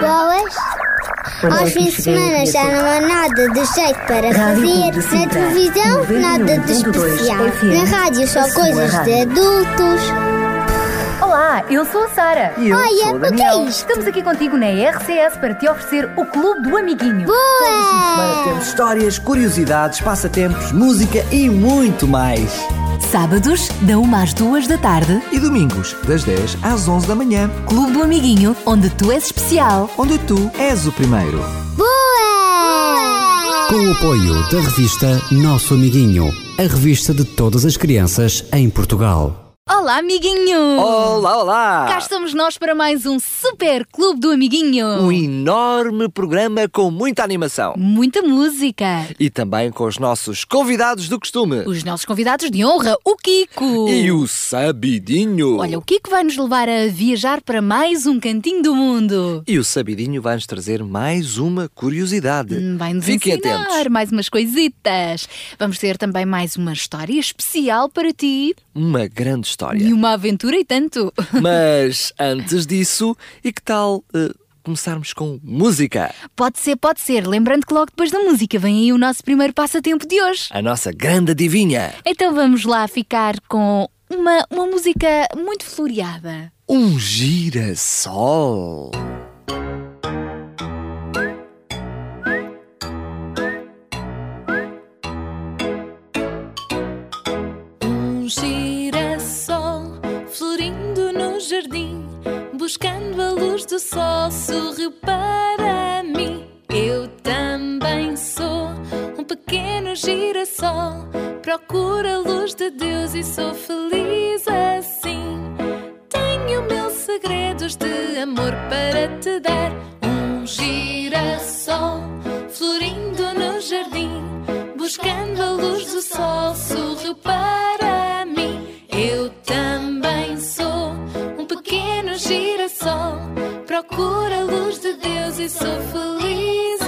Boas. Aos fins de semana já não há nada de jeito para fazer. Na televisão, nada de especial. Na rádio, só coisas de adultos. Olá, eu sou a Sara. E eu Olha, sou o que é isto? Estamos aqui contigo na RCS para te oferecer o Clube do Amiguinho. Semana Boa! temos histórias, curiosidades, passatempos, música e muito mais. Sábados, da 1 às 2 da tarde, E domingos, das 10 às 11 da manhã, Clube do Amiguinho, onde tu és especial. onde tu és o primeiro. Boa! Com o apoio da revista Nosso Amiguinho, a revista de todas as crianças em Portugal. Olá, amiguinho! Olá, olá! Cá estamos nós para mais um super Clube do Amiguinho. Um enorme programa com muita animação. Muita música. E também com os nossos convidados do costume. Os nossos convidados de honra, o Kiko. E o Sabidinho. Olha, o Kiko vai nos levar a viajar para mais um cantinho do mundo. E o Sabidinho vai nos trazer mais uma curiosidade. Hum, Vai nos Fiquem ensinar atentos. mais umas coisitas. Vamos ter também mais uma história especial para ti. Uma grande história. E uma aventura e tanto. Mas antes disso, e que tal eh, começarmos com música? Pode ser, pode ser. Lembrando que logo depois da música vem aí o nosso primeiro passatempo de hoje. A nossa grande adivinha. Então vamos lá ficar com uma, uma música muito floreada. Um girassol. Buscando a luz do sol, sorriu para mim. Eu também sou um pequeno girassol, procuro a luz de Deus e sou feliz assim. Tenho mil segredos de amor para te dar. Um girassol florindo no jardim, buscando a luz do sol, sorriu para procuro a luz de Deus e sou feliz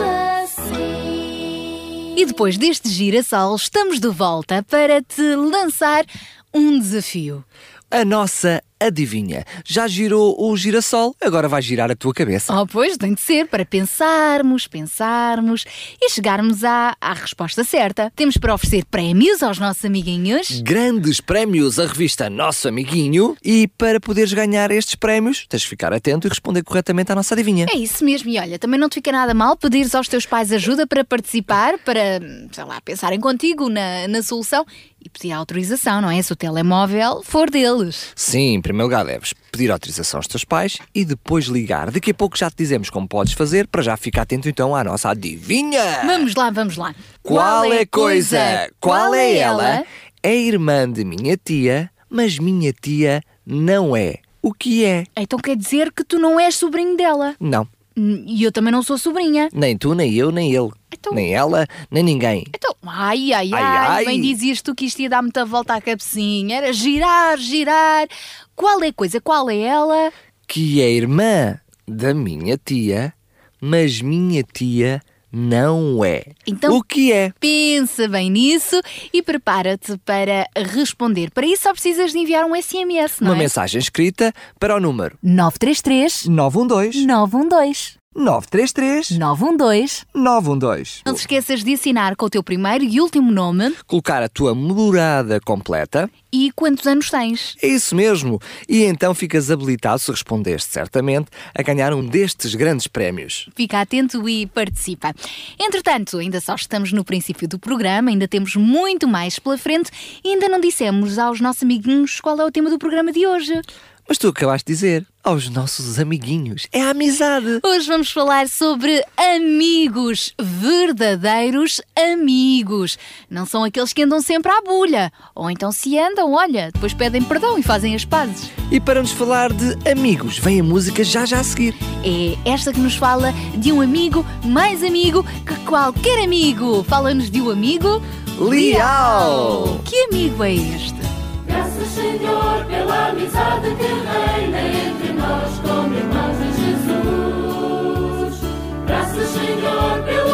assim. E depois deste girassol, estamos de volta para te lançar um desafio. A nossa adivinha. Já girou o girassol, agora vai girar a tua cabeça. Oh, pois, tem de ser para pensarmos, pensarmos e chegarmos à, à resposta certa. Temos para oferecer prémios aos nossos amiguinhos. Grandes prémios a revista Nosso Amiguinho. E para poderes ganhar estes prémios, tens de ficar atento e responder corretamente à nossa adivinha. É isso mesmo, e olha, também não te fica nada mal pedires aos teus pais ajuda para participar, para, sei lá, pensarem contigo na, na solução e pedir autorização, não é? Se o telemóvel for deles. Sim, primeiro lugar deves pedir autorização aos teus pais e depois ligar. Daqui a pouco já te dizemos como podes fazer, para já ficar atento então à nossa adivinha. Vamos lá, vamos lá. Qual é coisa? Qual é ela? É irmã de minha tia, mas minha tia não é. O que é? Então quer dizer que tu não és sobrinho dela. Não. E eu também não sou sobrinha. Nem tu, nem eu, nem ele. Então- Nem ela, nem ninguém. Então, ai, ai, ai, Ai, ai. bem dizias tu que isto ia dar muita volta à cabecinha. Era girar, girar. Qual é a coisa? Qual é ela? Que é irmã da minha tia, mas minha tia não é. Então- O que é? Pensa bem nisso e prepara-te para responder. Para isso só precisas de enviar um SMS, não Uma é? mensagem escrita para o número 933 912 912 933 912 912. Não te esqueças de assinar com o teu primeiro e último nome Colocar a tua morada completa. e quantos anos tens. É isso mesmo. E então ficas habilitado, se respondeste certamente, a ganhar um destes grandes prémios. Fica atento e participa. Entretanto, ainda só estamos no princípio do programa, ainda temos muito mais pela frente e ainda não dissemos aos nossos amiguinhos qual é o tema do programa de hoje. Mas tu acabaste de dizer aos nossos amiguinhos. É a amizade. Hoje vamos falar sobre amigos, verdadeiros amigos. Não são aqueles que andam sempre à bulha. Ou então se andam, olha, depois pedem perdão e fazem as pazes. E para nos falar de amigos, vem a música já já a seguir. É esta que nos fala de um amigo mais amigo que qualquer amigo. Fala-nos de um amigo Leal. Que amigo é este? Graças, Senhor, pela amizade que reina entre nós como irmãos em Jesus. Graças, Senhor, pelo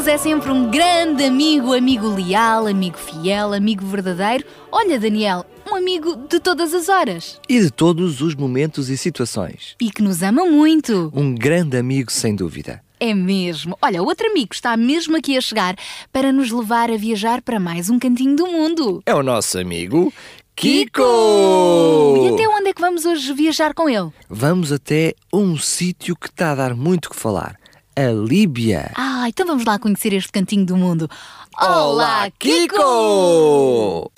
Jesus é sempre um grande amigo, amigo leal, amigo fiel, amigo verdadeiro. Olha, Daniel, um amigo de todas as horas E de todos os momentos e situações. e que nos ama muito. Um grande amigo, sem dúvida. É mesmo. Olha, outro amigo está mesmo aqui a chegar para nos levar a viajar para mais um cantinho do mundo. É o nosso amigo Kiko! E até onde é que vamos hoje viajar com ele? Vamos até um sítio que está a dar muito que falar. A Líbia. Ah, então vamos lá conhecer este cantinho do mundo. Olá, Kiko!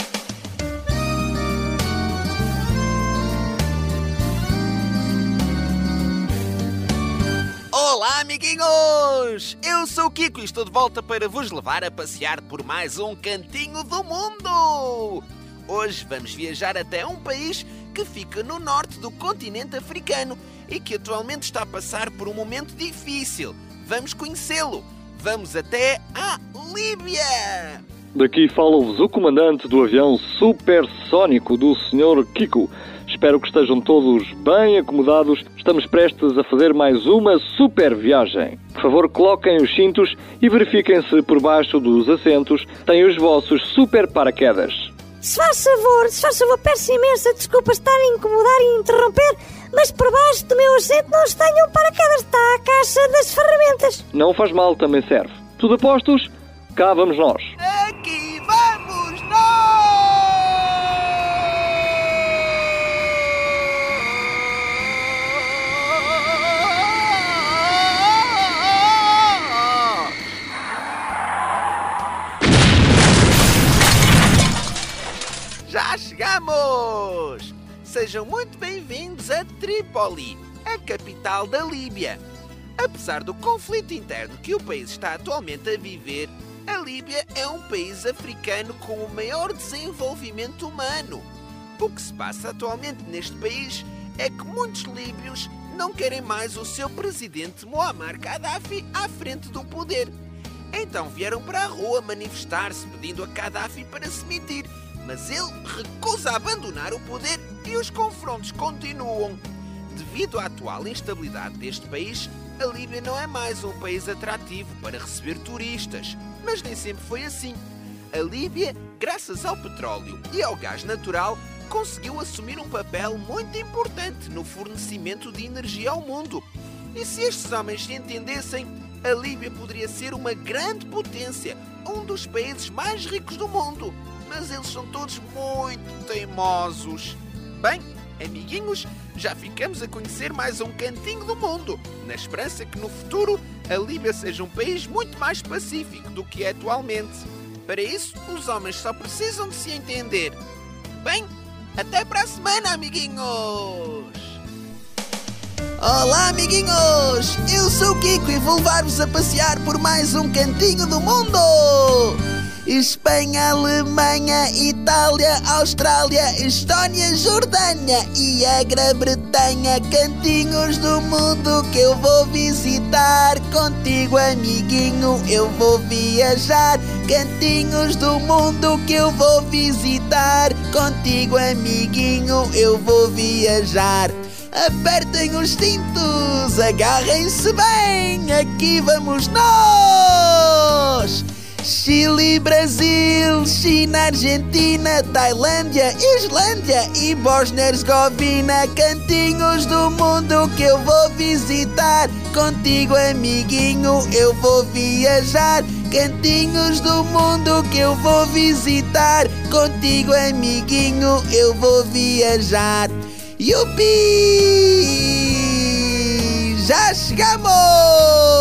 Olá, amiguinhos! Eu sou o Kiko e estou de volta para vos levar a passear por mais um cantinho do mundo! Hoje vamos viajar até um país que fica no norte do continente africano e que atualmente está a passar por um momento difícil. Vamos conhecê-lo! Vamos até à Líbia! Daqui fala-vos o comandante do avião supersónico do Sr. Kiko. Espero que estejam todos bem acomodados. Estamos prestes a fazer mais uma super viagem. Por favor, coloquem os cintos e verifiquem se por baixo dos assentos têm os vossos super paraquedas. Se faz favor, se faz favor, peço imensa desculpa estar a incomodar e interromper, mas por baixo do meu assento não está nenhum paraquedas, está a caixa das ferramentas. Não faz mal, também serve. Tudo a postos? Cá vamos nós. Chegamos! Sejam muito bem-vindos a Trípoli, a capital da Líbia. Apesar do conflito interno que o país está atualmente a viver, a Líbia é um país africano com o maior desenvolvimento humano. O que se passa atualmente neste país é que muitos líbios não querem mais o seu presidente Muammar Gaddafi à frente do poder. Então vieram para a rua manifestar-se pedindo a Gaddafi para se demitir, mas ele recusa abandonar o poder e os confrontos continuam. Devido à atual instabilidade deste país, a Líbia não é mais um país atrativo para receber turistas. Mas nem sempre foi assim. A Líbia, graças ao petróleo e ao gás natural, conseguiu assumir um papel muito importante no fornecimento de energia ao mundo. E se estes homens se entendessem, a Líbia poderia ser uma grande potência, um dos países mais ricos do mundo. Mas eles são todos muito teimosos. Bem, amiguinhos, já ficamos a conhecer mais um cantinho do mundo, na esperança que no futuro a Líbia seja um país muito mais pacífico do que é atualmente. Para isso, os homens só precisam de se entender. Bem, até para a semana, amiguinhos! Olá, amiguinhos! Eu sou o Kiko e vou levar-vos a passear por mais um cantinho do mundo! Espanha, Alemanha, Itália, Austrália, Estónia, Jordânia e a Grã-Bretanha, cantinhos do mundo que eu vou visitar. Contigo, amiguinho, eu vou viajar. Cantinhos do mundo que eu vou visitar. Contigo, amiguinho, eu vou viajar. Apertem os cintos, agarrem-se bem, aqui vamos nós! Chile, Brasil, China, Argentina, Tailândia, Islândia e Bósnia-Herzegovina, cantinhos do mundo que eu vou visitar. Contigo, amiguinho, eu vou viajar. Cantinhos do mundo que eu vou visitar. Contigo, amiguinho, eu vou viajar. Yupi! Já chegamos!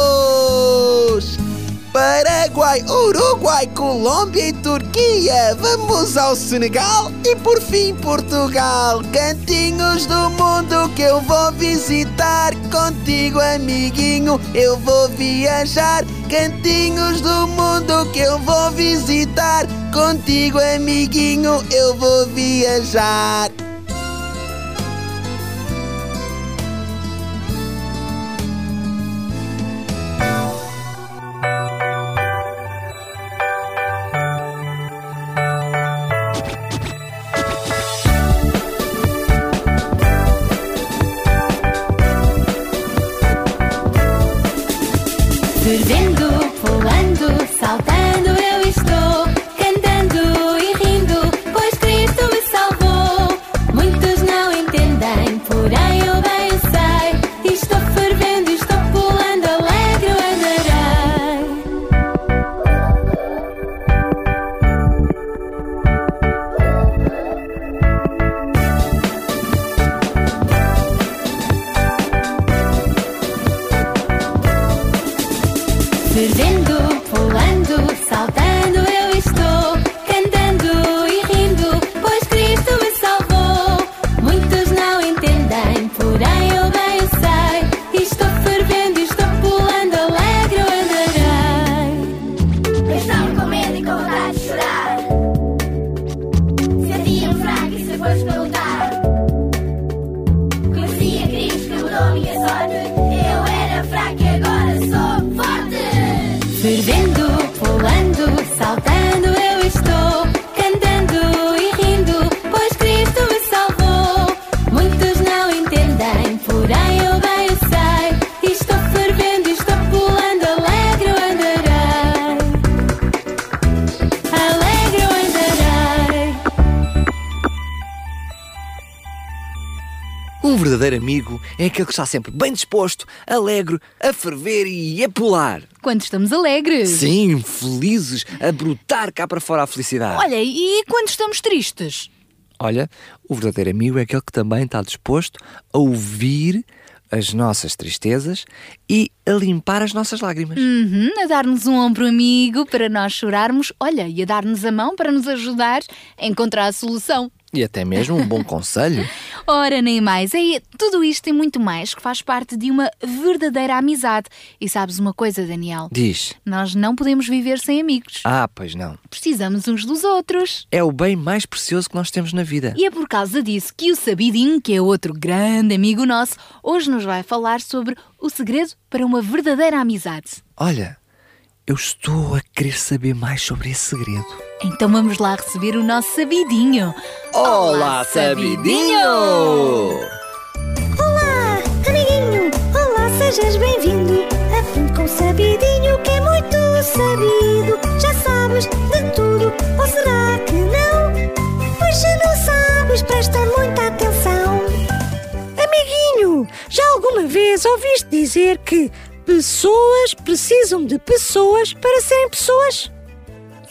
Paraguai, Uruguai, Colômbia e Turquia. Vamos ao Senegal e por fim Portugal. Cantinhos do mundo que eu vou visitar. Contigo, amiguinho, eu vou viajar. Cantinhos do mundo que eu vou visitar. Contigo, amiguinho, eu vou viajar. Um verdadeiro amigo é aquele que está sempre bem disposto, alegre, a ferver e a pular. Quando estamos alegres. Sim, felizes, a brotar cá para fora a felicidade. Olha, e quando estamos tristes? Olha, o verdadeiro amigo é aquele que também está disposto a ouvir as nossas tristezas e a limpar as nossas lágrimas. Uhum, a dar-nos um ombro amigo para nós chorarmos. Olha, e a dar-nos a mão para nos ajudar a encontrar a solução. E até mesmo um bom conselho. Ora, nem mais. É tudo isto e muito mais que faz parte de uma verdadeira amizade. E sabes uma coisa, Daniel? Diz. Nós não podemos viver sem amigos. Ah, pois não. Precisamos uns dos outros. É o bem mais precioso que nós temos na vida. E é por causa disso que o Sabidinho, que é outro grande amigo nosso, hoje nos vai falar sobre o segredo para uma verdadeira amizade. Olha, eu estou a querer saber mais sobre esse segredo. Então vamos lá receber o nosso Sabidinho. Olá, Sabidinho! Olá, amiguinho! Olá, sejas bem-vindo! Aprende com o sabidinho que é muito sabido. Já sabes de tudo, ou será que não? Pois se não sabes, presta muita atenção. Amiguinho, já alguma vez ouviste dizer que pessoas precisam de pessoas para serem pessoas?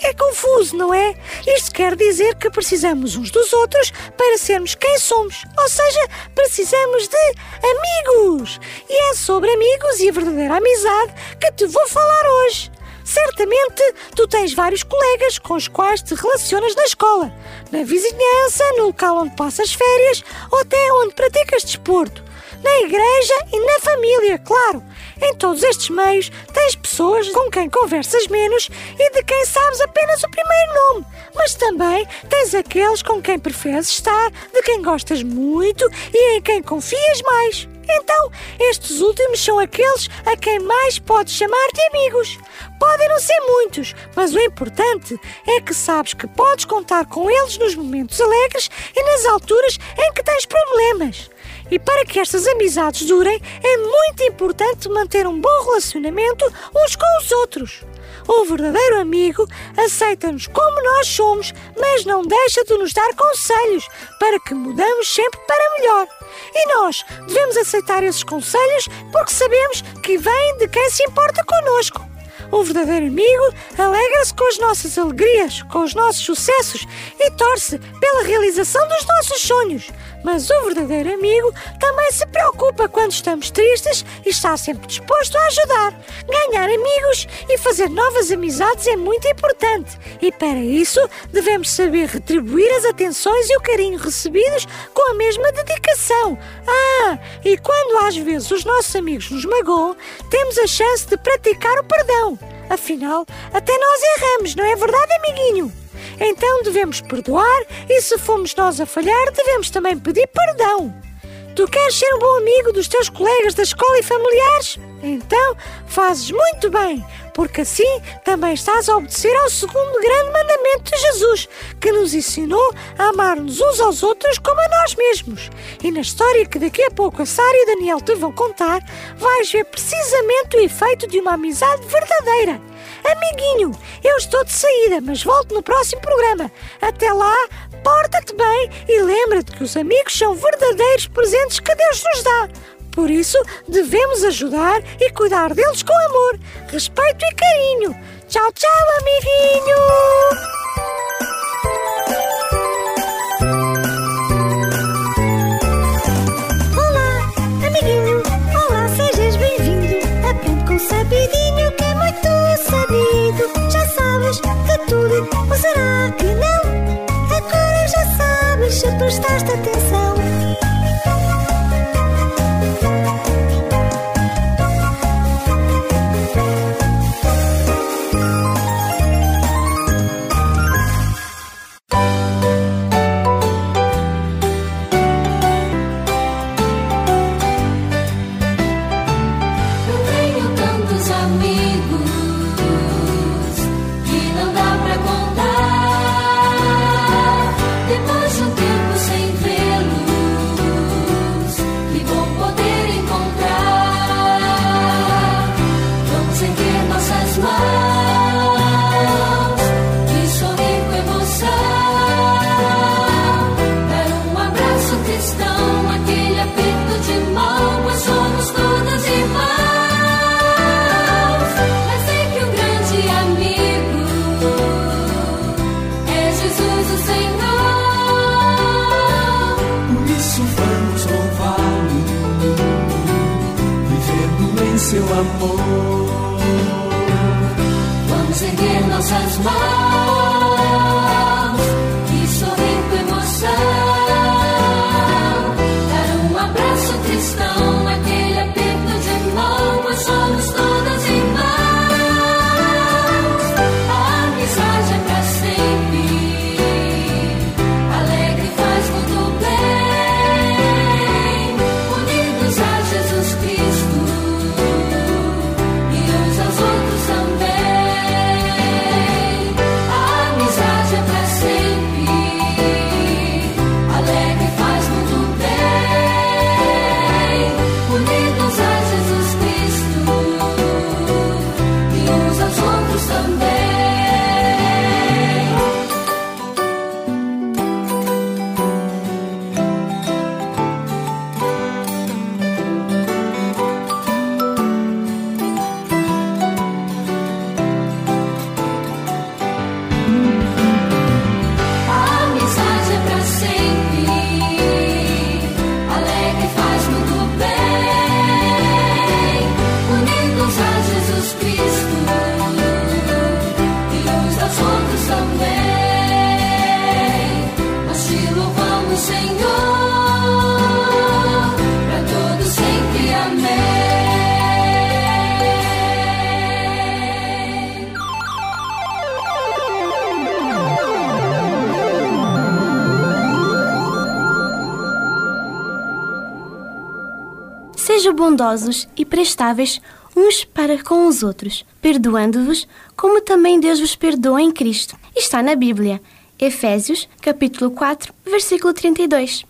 É confuso, não é? Isto quer dizer que precisamos uns dos outros para sermos quem somos. Ou seja, precisamos de amigos. E é sobre amigos e a verdadeira amizade que te vou falar hoje. Certamente tu tens vários colegas com os quais te relacionas na escola, na vizinhança, no local onde passas férias ou até onde praticas desporto, na igreja e na família, claro. Em todos estes meios tens pessoas com quem conversas menos e de quem sabes apenas o primeiro nome, mas também tens aqueles com quem preferes estar, de quem gostas muito e em quem confias mais. Então, estes últimos são aqueles a quem mais podes chamar de amigos. Podem não ser muitos, mas o importante é que sabes que podes contar com eles nos momentos alegres e nas alturas em que tens problemas. E para que estas amizades durem, é muito importante manter um bom relacionamento uns com os outros. O verdadeiro amigo aceita-nos como nós somos, mas não deixa de nos dar conselhos para que mudamos sempre para melhor. E nós devemos aceitar esses conselhos porque sabemos que vêm de quem se importa connosco. Um verdadeiro amigo alegra-se com as nossas alegrias, com os nossos sucessos e torce pela realização dos nossos sonhos. Mas o verdadeiro amigo também se preocupa quando estamos tristes e está sempre disposto a ajudar. Ganhar amigos e fazer novas amizades é muito importante e para isso devemos saber retribuir as atenções e o carinho recebidos com a mesma dedicação. Ah, e quando às vezes os nossos amigos nos magoam, temos a chance de praticar o perdão. Afinal, até nós erramos, não é verdade, amiguinho? Então devemos perdoar e se fomos nós a falhar, devemos também pedir perdão. Tu queres ser um bom amigo dos teus colegas da escola e familiares? Então fazes muito bem, porque assim também estás a obedecer ao segundo grande mandamento de Jesus, que nos ensinou a amar-nos uns aos outros como a nós mesmos. E na história que daqui a pouco a Sara e Daniel te vão contar, vais ver precisamente o efeito de uma amizade verdadeira. Amiguinho, eu estou de saída, mas volto no próximo programa. Até lá, porta-te bem e lembra-te que os amigos são verdadeiros presentes que Deus nos dá. Por isso, devemos ajudar e cuidar deles com amor, respeito e carinho. Tchau, tchau, amiguinho! Amor. Bondosos e prestáveis uns para com os outros, perdoando-vos, como também Deus vos perdoa em Cristo. Está na Bíblia, Efésios, capítulo 4, versículo 32.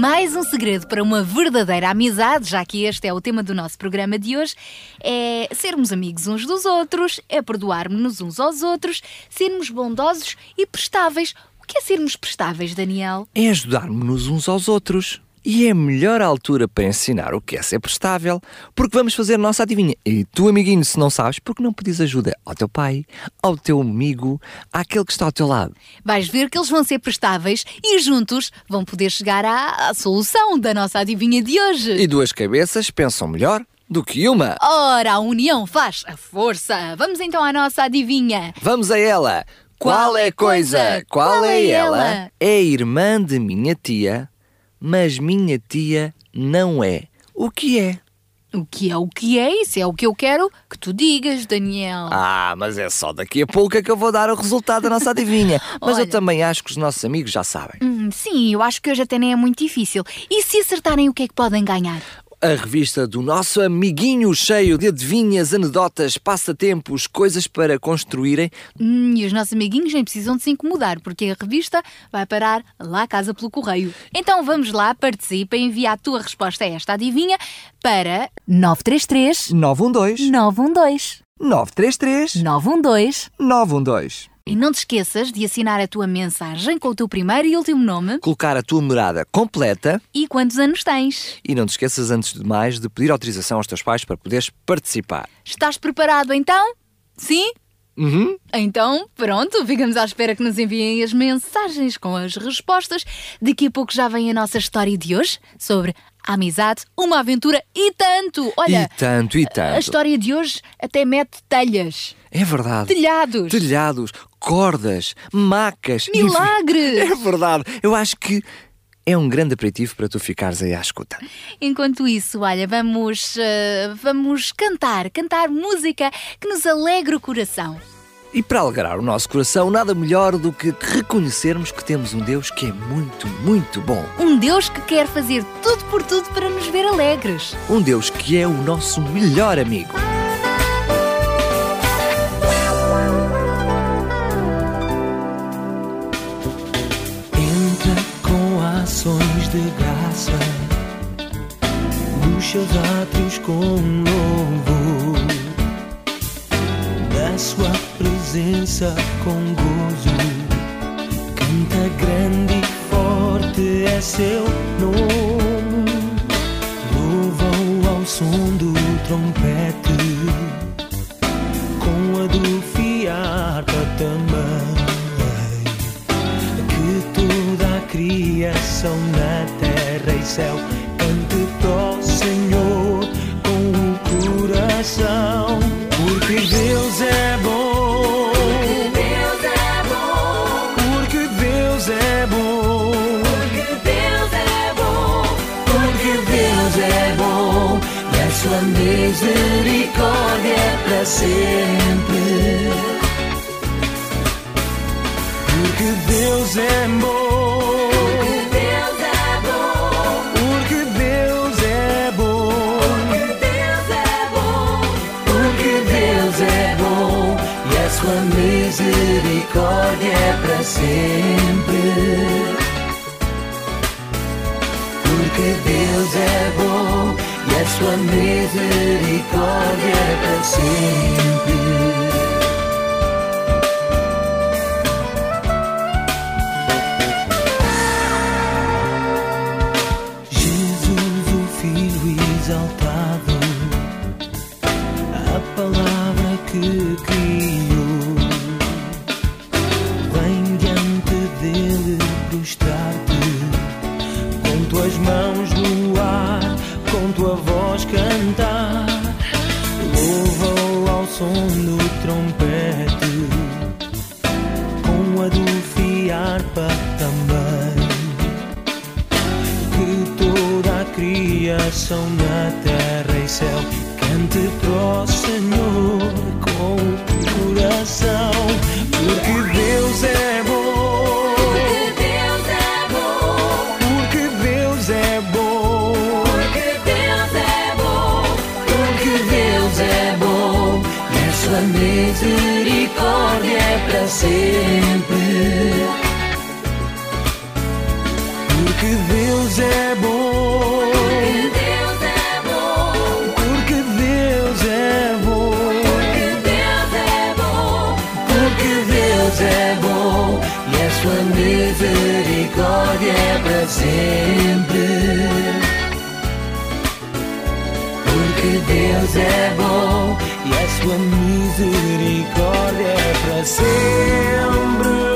Mais um segredo para uma verdadeira amizade, já que este é o tema do nosso programa de hoje, é sermos amigos uns dos outros, é perdoarmos-nos uns aos outros, sermos bondosos e prestáveis. O que é sermos prestáveis, Daniel? É ajudarmos-nos uns aos outros. E é a melhor altura para ensinar o que é ser prestável, porque vamos fazer a nossa adivinha. E tu, amiguinho, se não sabes, porque não pedis ajuda ao teu pai, ao teu amigo, àquele que está ao teu lado? Vais ver que eles vão ser prestáveis e juntos vão poder chegar à, à solução da nossa adivinha de hoje. E duas cabeças pensam melhor do que uma. Ora, a união faz a força. Vamos então à nossa adivinha. Vamos a ela. Qual é a coisa? Qual é ela? É irmã de minha tia, mas minha tia não é. O que é? O que é o que é? Isso é o que eu quero que tu digas, Daniel. Ah, mas é só daqui a pouco é que eu vou dar o resultado da nossa adivinha. Mas eu Olha. também acho que os nossos amigos já sabem. Hum, sim, eu acho que hoje até nem é muito difícil. E se acertarem, o que é que podem ganhar? A revista do nosso amiguinho cheio de adivinhas, anedotas, passatempos, coisas para construírem. Hum, e os nossos amiguinhos nem precisam de se incomodar, porque a revista vai parar lá a casa pelo correio. Então vamos lá, participa e envia a tua resposta a esta adivinha para 933 912 912 933 912 912. E não te esqueças de assinar a tua mensagem com o teu primeiro e último nome Colocar a tua morada completa e quantos anos tens. e não te esqueças, antes de mais, de pedir autorização aos teus pais para poderes participar. Estás preparado então? Sim? Uhum. Então, pronto, ficamos à espera que nos enviem as mensagens com as respostas. Daqui a pouco já vem a nossa história de hoje sobre a amizade, uma aventura e tanto. Olha, e tanto, e a tanto. história de hoje até mete telhas, É verdade. telhados. Telhados, cordas, macas. enfim. Milagres! É verdade. Eu acho que é um grande aperitivo para tu ficares aí à escuta. Enquanto isso, olha, vamos, eh, vamos cantar, cantar música que nos alegre o coração. E para alegrar o nosso coração, nada melhor do que reconhecermos que temos um Deus que é muito, muito bom. Um Deus que quer fazer tudo por tudo para nos ver alegres. Um Deus que é o nosso melhor amigo. Ações de graça nos seus átrios com louvor, na sua presença com gozo. Canta grande e forte é seu nome, louva-o ao som do trompete, com a do fiarpa também criação na terra e céu. Cante pro Senhor com o coração, porque Deus é bom. Deus é bom, Porque Deus é bom, porque Deus é bom, porque Deus é bom, e a sua misericórdia é para sempre. Porque Deus é bom, misericórdia é para sempre. Porque Deus é bom e a sua misericórdia é para sempre. Na terra e céu. Cante pro Senhor com o coração, porque Deus é bom, Deus é bom, porque Deus sempre. Porque Deus é bom e a sua misericórdia é para sempre.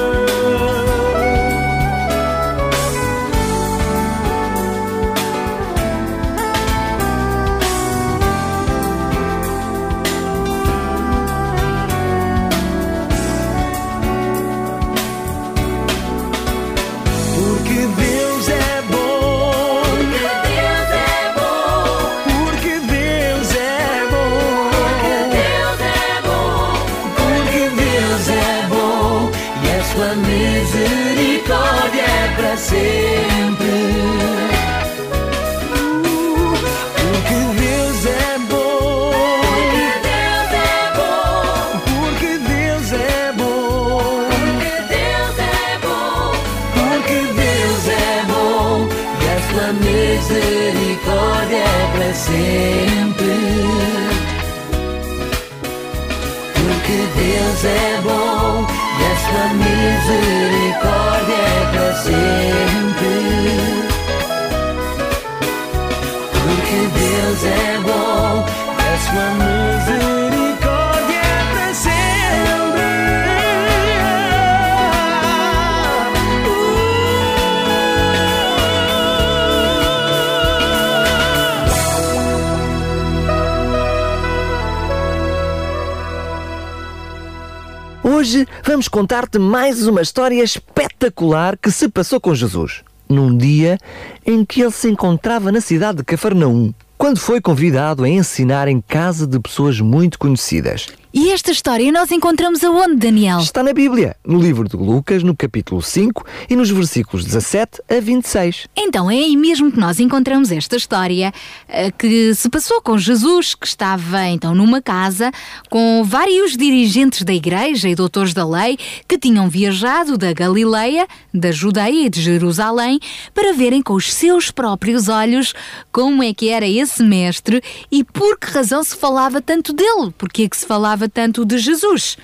Contar-te mais uma história espetacular que se passou com Jesus, num dia em que ele se encontrava na cidade de Cafarnaum, quando foi convidado a ensinar em casa de pessoas muito conhecidas. E esta história nós encontramos aonde, Daniel? Está na Bíblia, no livro de Lucas, no capítulo 5 e nos versículos 17 a 26. Então é aí mesmo que nós encontramos esta história eh, que se passou com Jesus, que estava então numa casa com vários dirigentes da igreja e doutores da lei que tinham viajado da Galileia, da Judeia e de Jerusalém para verem com os seus próprios olhos como é que era esse mestre e por que razão se falava tanto dele, porque é que se falava tanto de Jesus.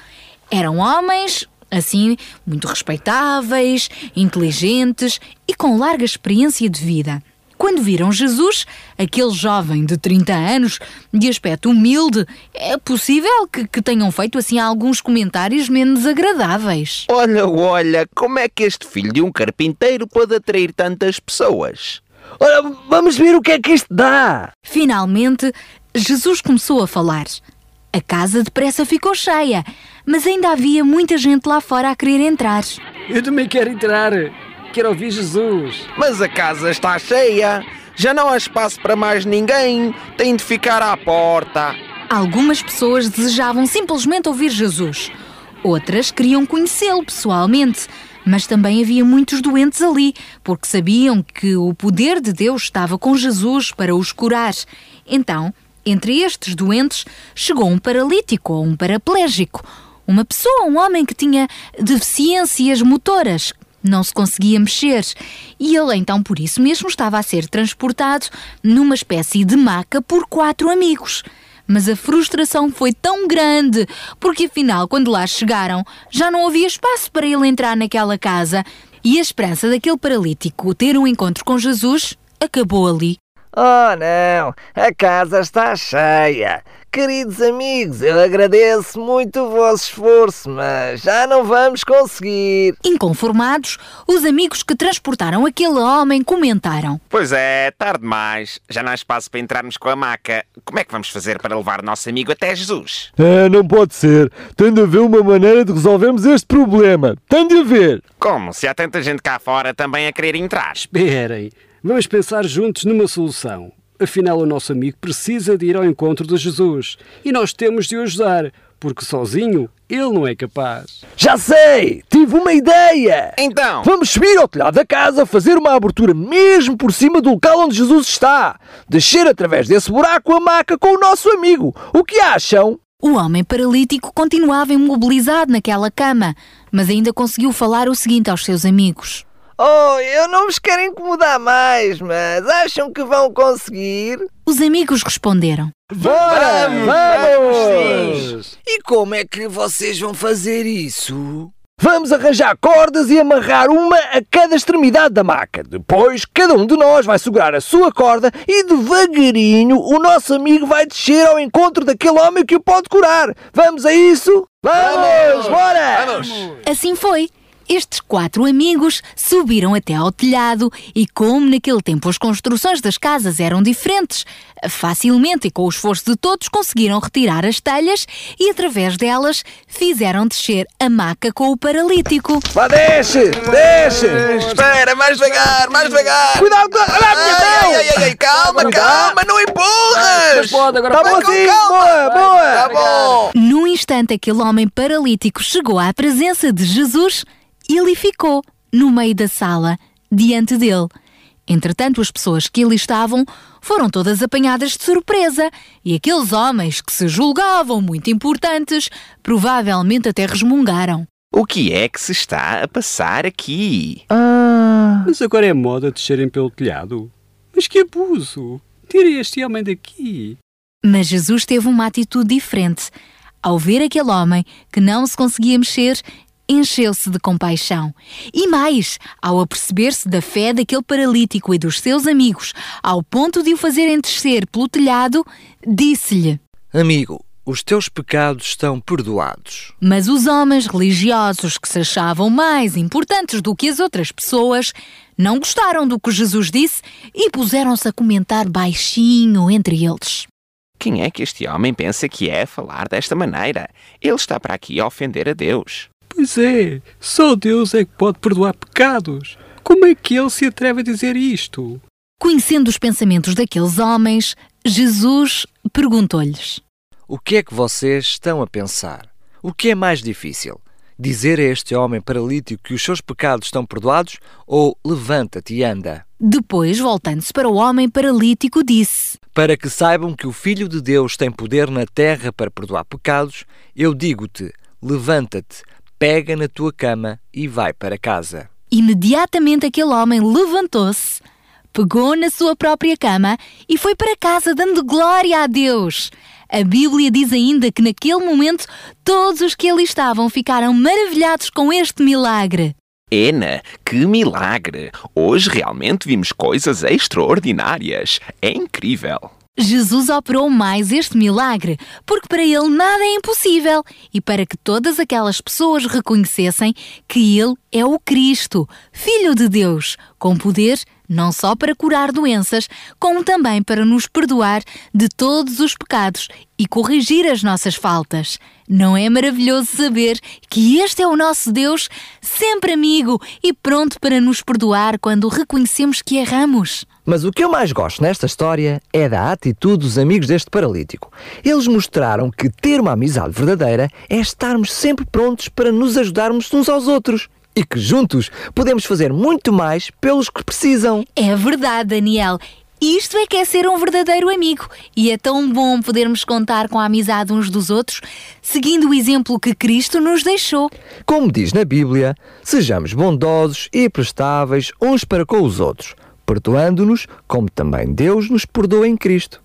Eram homens assim, muito respeitáveis, inteligentes e com larga experiência de vida. Quando viram Jesus, aquele jovem de 30 anos, de aspecto humilde, é possível que, que tenham feito assim alguns comentários menos agradáveis. Olha, olha, como é que este filho de um carpinteiro pode atrair tantas pessoas? Ora, vamos ver o que é que isto dá. Finalmente, Jesus começou a falar. A casa depressa ficou cheia, mas ainda havia muita gente lá fora a querer entrar. Eu também quero entrar. Quero ouvir Jesus. Mas a casa está cheia. Já não há espaço para mais ninguém. Tem de ficar à porta. Algumas pessoas desejavam simplesmente ouvir Jesus. Outras queriam conhecê-lo pessoalmente. Mas também havia muitos doentes ali, porque sabiam que o poder de Deus estava com Jesus para os curar. Então, entre estes doentes, chegou um paralítico ou um paraplégico. Uma pessoa, um homem que tinha deficiências motoras, não se conseguia mexer. E ele então, por isso mesmo, estava a ser transportado numa espécie de maca por quatro amigos. Mas a frustração foi tão grande, porque afinal, quando lá chegaram, já não havia espaço para ele entrar naquela casa. E a esperança daquele paralítico ter um encontro com Jesus acabou ali. Oh não, a casa está cheia. Queridos amigos, eu agradeço muito o vosso esforço, mas já não vamos conseguir. Inconformados, os amigos que transportaram aquele homem comentaram: Pois é, tarde demais. Já não há espaço para entrarmos com a maca. Como é que vamos fazer para levar o nosso amigo até Jesus? É, não pode ser. Tem de haver uma maneira de resolvermos este problema. Tem de haver. Como? Se há tanta gente cá fora também a querer entrar. Esperem. Vamos pensar juntos numa solução. Afinal, o nosso amigo precisa de ir ao encontro de Jesus e nós temos de o ajudar, porque sozinho ele não é capaz. Já sei! Tive uma ideia! Então? Vamos subir ao telhado da casa, fazer uma abertura mesmo por cima do local onde Jesus está. Descer através desse buraco a maca com o nosso amigo. O que acham? O homem paralítico continuava imobilizado naquela cama, mas ainda conseguiu falar o seguinte aos seus amigos. Oh, eu não vos quero incomodar mais, mas acham que vão conseguir? Os amigos responderam: Vamos! Vamos! E como é que vocês vão fazer isso? Vamos arranjar cordas e amarrar uma a cada extremidade da maca. Depois, cada um de nós vai segurar a sua corda e devagarinho o nosso amigo vai descer ao encontro daquele homem que o pode curar. Vamos a isso? Vamos! Bora! Assim foi. Estes quatro amigos subiram até ao telhado e, como naquele tempo as construções das casas eram diferentes, facilmente e com o esforço de todos conseguiram retirar as telhas e, através delas, fizeram descer a maca com o paralítico. Vá, desce! Desce! Espera, mais devagar, mais devagar. Cuidado, cuidado! Olha a minha Ai, mão! ai, ai, ai, calma, calma, não empurres. Mas pode, agora Tá bom assim, calma. boa, boa. Tá bom. Num instante, aquele homem paralítico chegou à presença de Jesus e ali ficou, no meio da sala, diante dele. Entretanto, as pessoas que ali estavam foram todas apanhadas de surpresa e aqueles homens que se julgavam muito importantes provavelmente até resmungaram. O que é que se está a passar aqui? Ah. Mas agora é moda descerem pelo telhado. Mas que abuso! Tirem este homem daqui. Mas Jesus teve uma atitude diferente. Ao ver aquele homem que não se conseguia mexer, encheu-se de compaixão. E mais, ao aperceber-se da fé daquele paralítico e dos seus amigos, ao ponto de o fazerem descer pelo telhado, disse-lhe: Amigo, os teus pecados estão perdoados. Mas os homens religiosos que se achavam mais importantes do que as outras pessoas não gostaram do que Jesus disse e puseram-se a comentar baixinho entre eles. Quem é que este homem pensa que é falar desta maneira? Ele está para aqui a ofender a Deus. Pois é, só Deus é que pode perdoar pecados. Como é que ele se atreve a dizer isto? Conhecendo os pensamentos daqueles homens, Jesus perguntou-lhes: O que é que vocês estão a pensar? O que é mais difícil? Dizer a este homem paralítico que os seus pecados estão perdoados ou levanta-te e anda? Depois, voltando-se para o homem paralítico, disse: Para que saibam que o Filho de Deus tem poder na terra para perdoar pecados, eu digo-te: levanta-te, pega na tua cama e vai para casa. Imediatamente aquele homem levantou-se, pegou na sua própria cama e foi para casa dando glória a Deus. A Bíblia diz ainda que naquele momento todos os que ali estavam ficaram maravilhados com este milagre. Ena, que milagre! Hoje realmente vimos coisas extraordinárias. É incrível. Jesus operou mais este milagre, porque para ele nada é impossível e para que todas aquelas pessoas reconhecessem que ele é o Cristo, Filho de Deus, com poder não só para curar doenças, como também para nos perdoar de todos os pecados e corrigir as nossas faltas. Não é maravilhoso saber que este é o nosso Deus, sempre amigo e pronto para nos perdoar quando reconhecemos que erramos? Mas o que eu mais gosto nesta história é da atitude dos amigos deste paralítico. Eles mostraram que ter uma amizade verdadeira é estarmos sempre prontos para nos ajudarmos uns aos outros. E que juntos podemos fazer muito mais pelos que precisam. É verdade, Daniel. Isto é que é ser um verdadeiro amigo. E é tão bom podermos contar com a amizade uns dos outros, seguindo o exemplo que Cristo nos deixou. Como diz na Bíblia, sejamos bondosos e prestáveis uns para com os outros, perdoando-nos como também Deus nos perdoa em Cristo.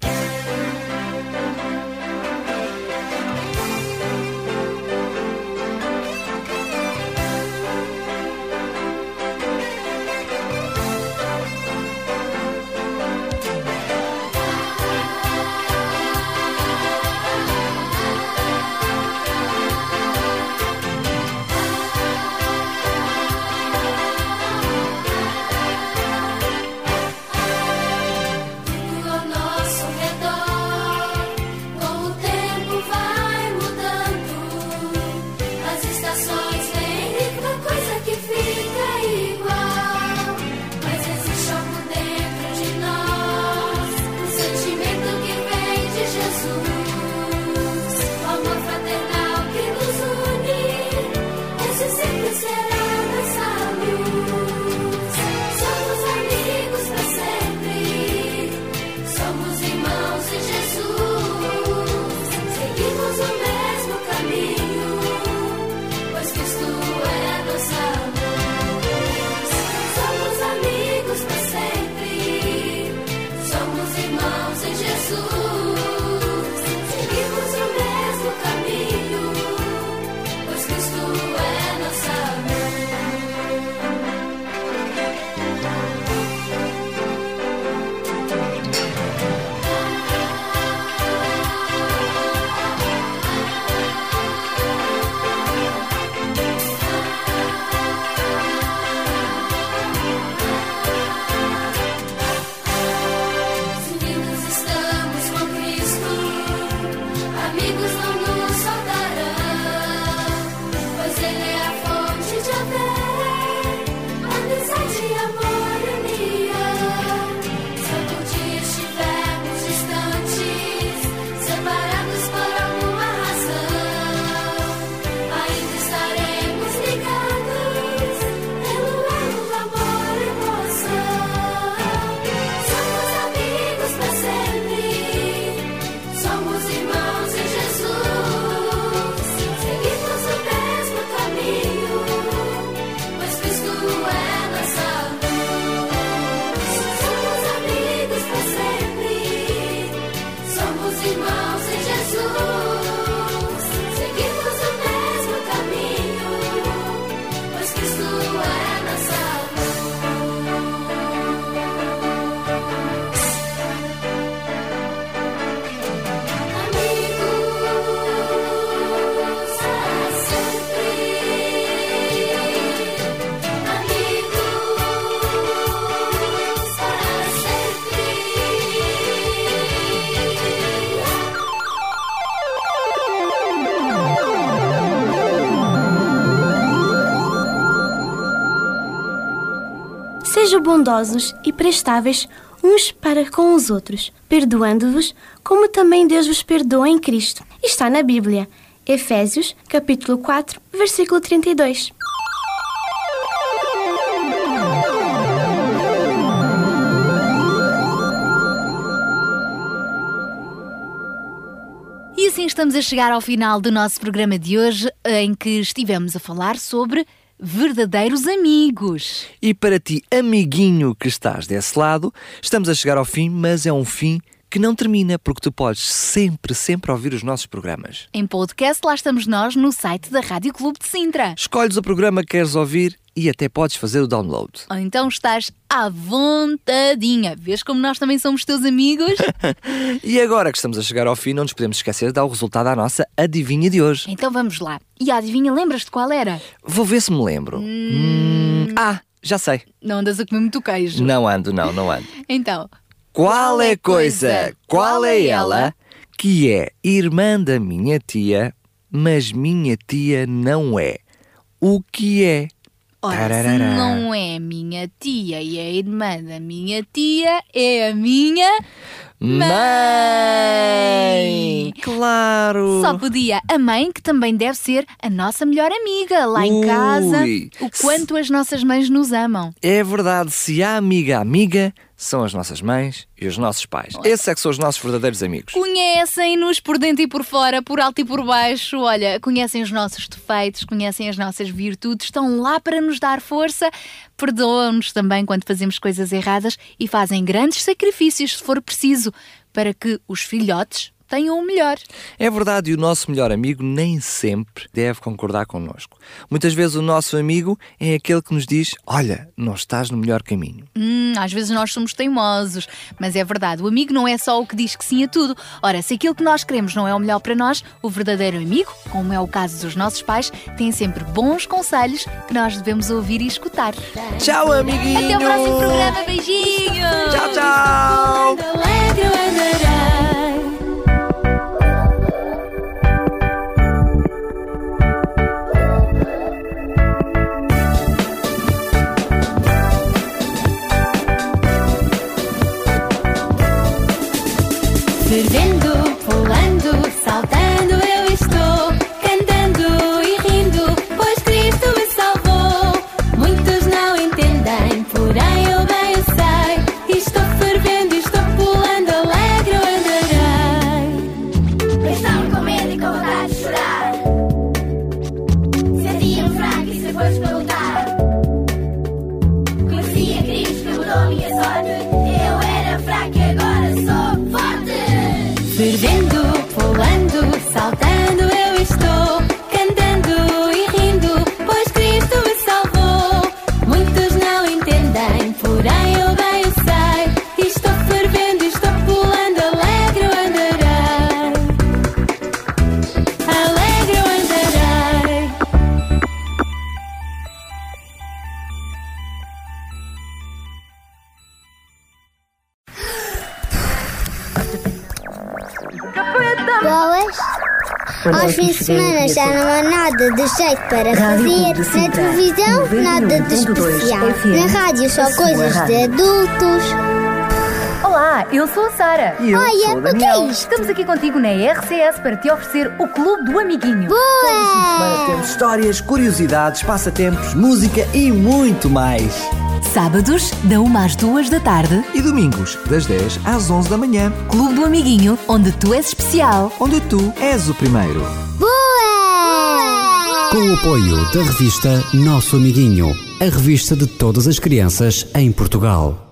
Bondosos e prestáveis uns para com os outros, perdoando-vos, como também Deus vos perdoa em Cristo. Está na Bíblia. Efésios, capítulo 4, versículo 32. E assim estamos a chegar ao final do nosso programa de hoje, em que estivemos a falar sobre verdadeiros amigos. E para ti, amiguinho que estás desse lado, estamos a chegar ao fim, mas é um fim que não termina, porque tu podes sempre, sempre ouvir os nossos programas. Em podcast, lá estamos nós no site da Rádio Clube de Sintra. Escolhes o programa que queres ouvir e até podes fazer o download. Ou então estás à vontadinha. Vês como nós também somos teus amigos? E agora que estamos a chegar ao fim, não nos podemos esquecer de dar o resultado à nossa adivinha de hoje. então vamos lá. E a adivinha, lembras-te qual era? Vou ver se me lembro. Hum, Ah, já sei. Não andas a comer muito queijo. Não ando, não, não ando. Então, Qual é coisa, qual é ela, que é irmã da minha tia, mas minha tia não é? O que é? Ora, se não é minha tia e é irmã da minha tia, é a minha Mãe! Claro! Só podia. A mãe, que também deve ser a nossa melhor amiga lá em Ui. casa. O quanto as nossas mães nos amam. É verdade, se há amiga amiga, são as nossas mães e os nossos pais. Esses é que são os nossos verdadeiros amigos. Conhecem-nos por dentro e por fora, por alto e por baixo. Olha, conhecem os nossos defeitos, conhecem as nossas virtudes, estão lá para nos dar força, perdoam-nos também quando fazemos coisas erradas e fazem grandes sacrifícios, se for preciso, para que os filhotes tenham o melhor. É verdade, e o nosso melhor amigo nem sempre deve concordar connosco. Muitas vezes o nosso amigo é aquele que nos diz: Olha, não estás no melhor caminho. Hum, às vezes nós somos teimosos, mas é verdade, o amigo não é só o que diz que sim a tudo. Ora, se aquilo que nós queremos não é o melhor para nós, o verdadeiro amigo, como é o caso dos nossos pais, tem sempre bons conselhos que nós devemos ouvir e escutar. Tchau, amiguinhos! Até o próximo programa, beijinhos! Tchau, tchau! Alegre eu de jeito para fazer. Na televisão, nada de especial. Na rádio, só coisas de adultos. Olá, eu sou a Sara. E eu Olha, sou o o que é Daniel. isto? Estamos aqui contigo na RCS para te oferecer o Clube do Amiguinho. Boa! Temos histórias, curiosidades, passatempos, música e muito mais. Sábados, da 1 às 2 da tarde. E domingos, das 10 às 11 da manhã. Clube do Amiguinho, onde tu és especial. Onde tu és o primeiro. Com o apoio da revista Nosso Amiguinho, a revista de todas as crianças em Portugal.